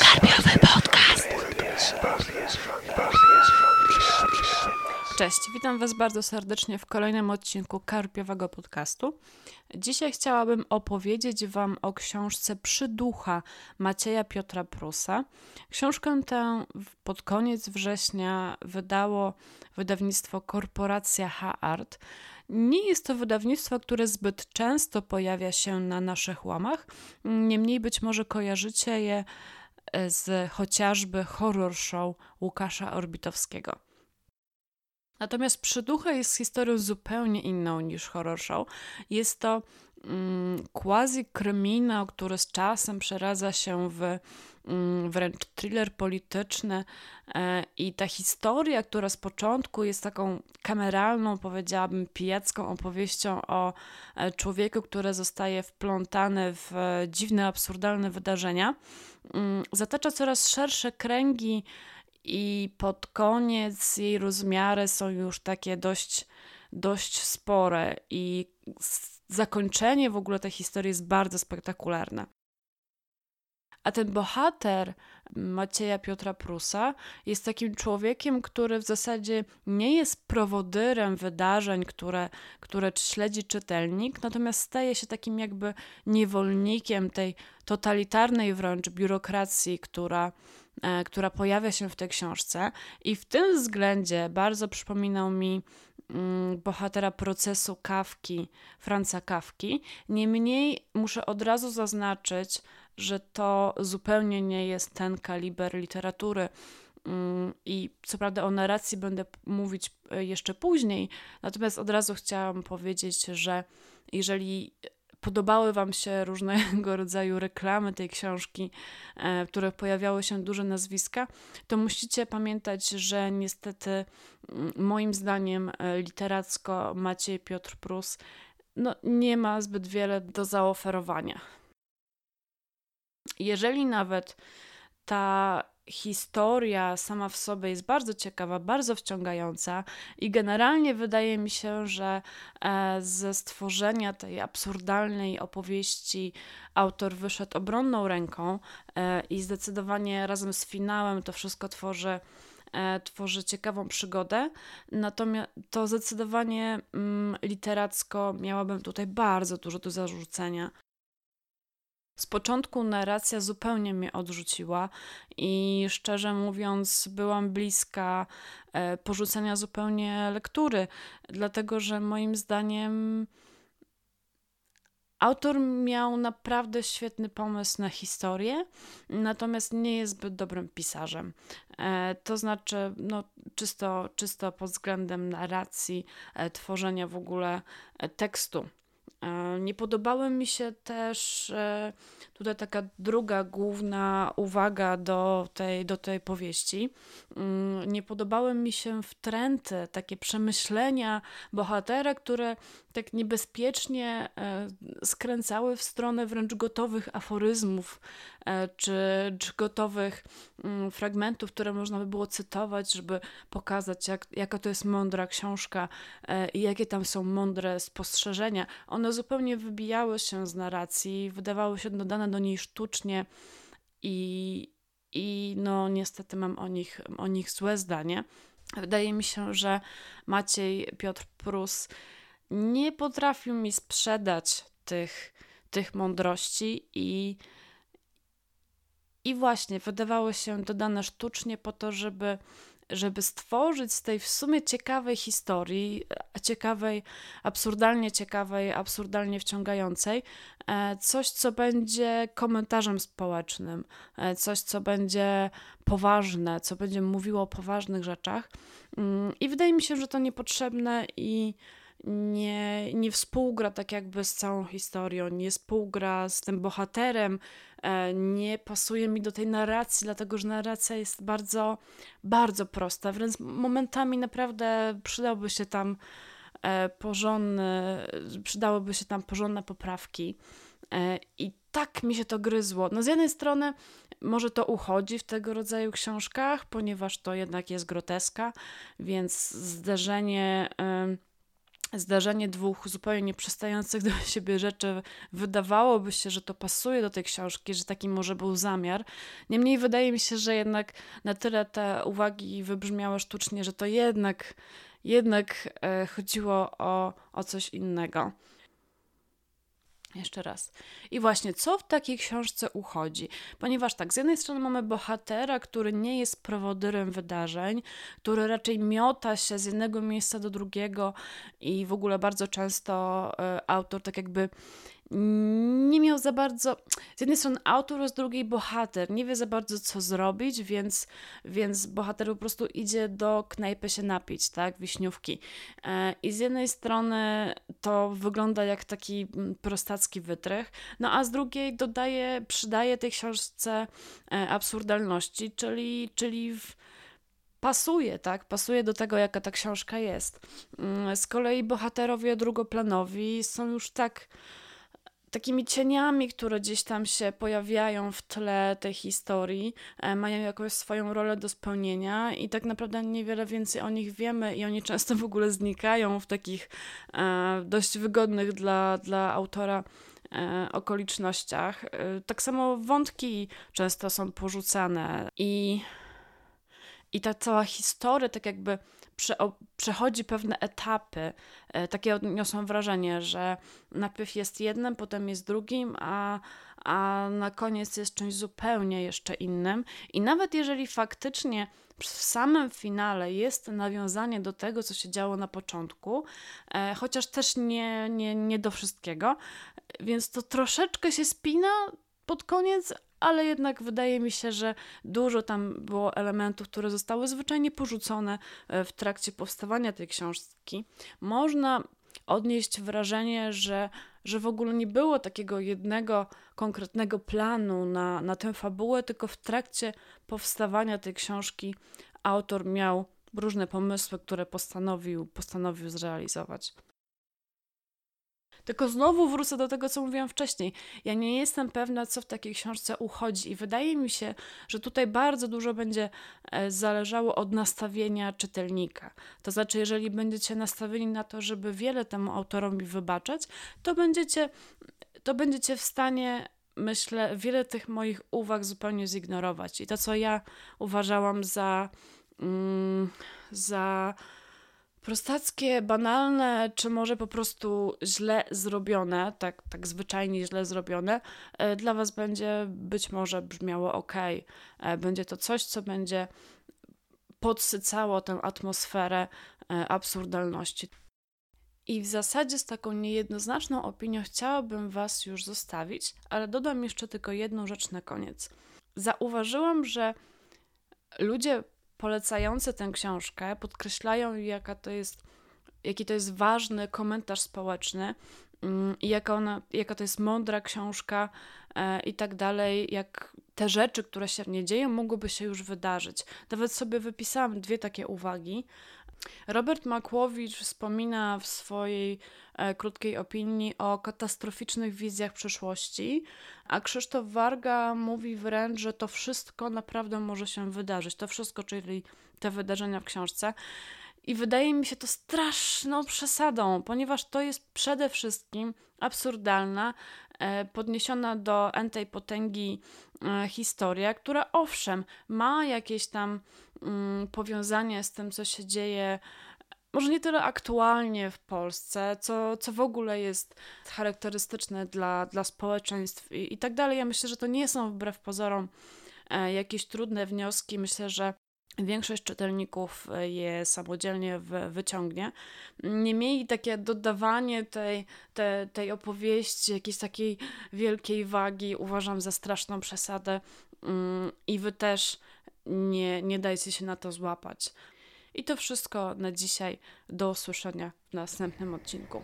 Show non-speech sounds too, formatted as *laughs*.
Karpiowy podcast. Cześć, witam Was bardzo serdecznie w kolejnym odcinku Karpiowego podcastu. Dzisiaj chciałabym opowiedzieć Wam o książce Przyducha Macieja Piotra Prusa. Książkę tę pod koniec września wydało wydawnictwo Korporacja H-Art. Nie jest to wydawnictwo, które zbyt często pojawia się na naszych łamach, niemniej być może kojarzycie je e, z chociażby horror show Łukasza Orbitowskiego. Natomiast Przyducha jest historią zupełnie inną niż horror show. Jest to mm, quasi-kryminał, który z czasem przeradza się w mm, wręcz thriller polityczny e, i ta historia, która z początku jest taką kameralną, powiedziałabym, pijacką opowieścią o e, człowieku, który zostaje wplątany w e, dziwne, absurdalne wydarzenia, mm, zatacza coraz szersze kręgi i pod koniec jej rozmiary są już takie dość, dość spore i zakończenie w ogóle tej historii jest bardzo spektakularne. A ten bohater Macieja Piotra Prusa jest takim człowiekiem, który w zasadzie nie jest prowodyrem wydarzeń, które, które śledzi czytelnik, natomiast staje się takim jakby niewolnikiem tej totalitarnej wręcz biurokracji, która, e, która pojawia się w tej książce. I w tym względzie bardzo przypominał mi bohatera procesu Kawki, Franca Kawki. Niemniej muszę od razu zaznaczyć, że to zupełnie nie jest ten kaliber literatury. Mm, I co prawda o narracji będę mówić e, jeszcze później, natomiast od razu chciałam powiedzieć, że jeżeli podobały Wam się różnego *laughs* rodzaju reklamy tej książki, e, w których pojawiały się duże nazwiska, to musicie pamiętać, że niestety mm, moim zdaniem e, literacko Maciej Piotr Prus no, nie ma zbyt wiele do zaoferowania. Jeżeli nawet ta historia sama w sobie jest bardzo ciekawa, bardzo wciągająca i generalnie wydaje mi się, że e, ze stworzenia tej absurdalnej opowieści autor wyszedł obronną ręką e, i zdecydowanie razem z finałem to wszystko tworzy e, tworzy ciekawą przygodę. Natomiast to zdecydowanie mm, literacko miałabym tutaj bardzo dużo do zarzucenia. Z początku narracja zupełnie mnie odrzuciła i szczerze mówiąc, byłam bliska e, porzucenia zupełnie lektury, dlatego że moim zdaniem autor miał naprawdę świetny pomysł na historię, natomiast nie jest zbyt dobrym pisarzem. E, to znaczy, no, czysto, czysto pod względem narracji, e, tworzenia w ogóle tekstu. Nie podobały mi się też e, tutaj taka druga główna uwaga do tej, do tej powieści. Mm, nie podobały mi się wtręty, takie przemyślenia bohatera, które tak niebezpiecznie e, skręcały w stronę wręcz gotowych aforyzmów, e, czy, czy gotowych mm, fragmentów, które można by było cytować, żeby pokazać, jak, jaka to jest mądra książka i jakie tam są mądre spostrzeżenia. One zupełnie wybijały się z narracji, wydawały się dodane do niej sztucznie i, i no niestety mam o nich, o nich złe zdanie. Wydaje mi się, że Maciej Piotr Prus nie potrafił mi sprzedać tych, tych mądrości i, i właśnie wydawały się dodane sztucznie po to, żeby żeby stworzyć z tej w sumie ciekawej historii, ciekawej, absurdalnie ciekawej, absurdalnie wciągającej, e, coś, co będzie komentarzem społecznym, e, coś, co będzie poważne, co będzie mówiło o poważnych rzeczach. Mm, I wydaje mi się, że to niepotrzebne i nie, nie współgra tak jakby z całą historią, nie współgra z tym bohaterem, e, nie pasuje mi do tej narracji, dlatego że narracja jest bardzo, bardzo prosta, wręcz momentami naprawdę przydałby się tam e, porządne, przydałyby się tam porządne poprawki. E, I tak mi się to gryzło. No z jednej strony może to uchodzi w tego rodzaju książkach, ponieważ to jednak jest groteska, więc zderzenie zdarzenie dwóch zupełnie nieprzystających do *laughs* siebie rzeczy, wydawałoby się, że to pasuje do tej książki, że taki może był zamiar. Niemniej wydaje mi się, że jednak na tyle te uwagi wybrzmiały sztucznie, że to jednak, jednak e, chodziło o, o coś innego. Jeszcze raz. I właśnie, co w takiej książce uchodzi? Ponieważ tak, z jednej strony mamy bohatera, który nie jest prowodyrem wydarzeń, który raczej miota się z jednego miejsca do drugiego i w ogóle bardzo często y, autor tak jakby nie miał za bardzo. Z jednej strony autor, z drugiej bohater. Nie wie za bardzo, co zrobić, więc, więc bohater po prostu idzie do knajpy się napić, tak? Wiśniówki. E, I z jednej strony to wygląda jak taki mm, prostacki wytrych, no a z drugiej dodaje, przydaje tej książce e, absurdalności, czyli, czyli w, pasuje, tak? Pasuje do tego, jaka ta książka jest. Mm, z kolei bohaterowie drugoplanowi są już tak takimi cieniami, które gdzieś tam się pojawiają w tle tej historii, e, mają jakąś swoją rolę do spełnienia i tak naprawdę niewiele więcej o nich wiemy i oni często w ogóle znikają w takich e, dość wygodnych dla, dla autora e, okolicznościach. Tak samo wątki często są porzucane i, i ta cała historia tak jakby prze, przechodzi pewne etapy. E, takie odniosłam wrażenie, że najpierw jest jednym, potem jest drugim, a, a na koniec jest czymś zupełnie jeszcze innym. I nawet jeżeli faktycznie w samym finale jest nawiązanie do tego, co się działo na początku, e, chociaż też nie, nie, nie do wszystkiego, więc to troszeczkę się spina pod koniec, ale jednak wydaje mi się, że dużo tam było elementów, które zostały zwyczajnie porzucone e, w trakcie powstawania tej książki. Można odnieść wrażenie, że, że w ogóle nie było takiego jednego konkretnego planu na, na tę fabułę, tylko w trakcie powstawania tej książki autor miał różne pomysły, które postanowił, postanowił zrealizować. Tylko znowu wrócę do tego, co mówiłam wcześniej. Ja nie jestem pewna, co w takiej książce uchodzi, i wydaje mi się, że tutaj bardzo dużo będzie e, zależało od nastawienia czytelnika. To znaczy, jeżeli będziecie nastawieni na to, żeby wiele temu autorowi wybaczać, to będziecie, to będziecie w stanie myślę, wiele tych moich uwag zupełnie zignorować. I to, co ja uważałam za, mm, za prostackie, banalne, czy może po prostu źle zrobione, tak, tak zwyczajnie źle zrobione, e, dla Was będzie być może brzmiało ok. E, będzie to coś, co będzie podsycało tę atmosferę e, absurdalności. I w zasadzie z taką niejednoznaczną opinią chciałabym Was już zostawić, ale dodam jeszcze tylko jedną rzecz na koniec. Zauważyłam, że ludzie polecający tę książkę podkreślają, jaka to jest, jaki to jest ważny komentarz społeczny mm, i jaka, ona, jaka to jest mądra książka e, i tak dalej, jak te rzeczy, które się w niej dzieją, mogłyby się już wydarzyć. Nawet sobie wypisałam dwie takie uwagi. Robert Makłowicz wspomina w swojej e, krótkiej opinii o katastroficznych wizjach przyszłości, a Krzysztof Warga mówi wręcz, że to wszystko naprawdę może się wydarzyć. To wszystko, czyli te wydarzenia w książce. I wydaje mi się to straszną przesadą, ponieważ to jest przede wszystkim absurdalna, e, podniesiona do entej potęgi e, historia, która owszem ma jakieś tam mm, powiązanie z tym, co się dzieje może nie tyle aktualnie w Polsce, co, co w ogóle jest charakterystyczne dla, dla społeczeństw i, i tak dalej. Ja myślę, że to nie są wbrew pozorom e, jakieś trudne wnioski. Myślę, że Większość czytelników e, je samodzielnie wyciągnie. Niemniej takie dodawanie tej, tej, tej opowieści, jakiejś takiej wielkiej wagi uważam za straszną przesadę mm, i wy też nie, nie dajcie się na to złapać. I to wszystko na dzisiaj. Do usłyszenia w następnym odcinku.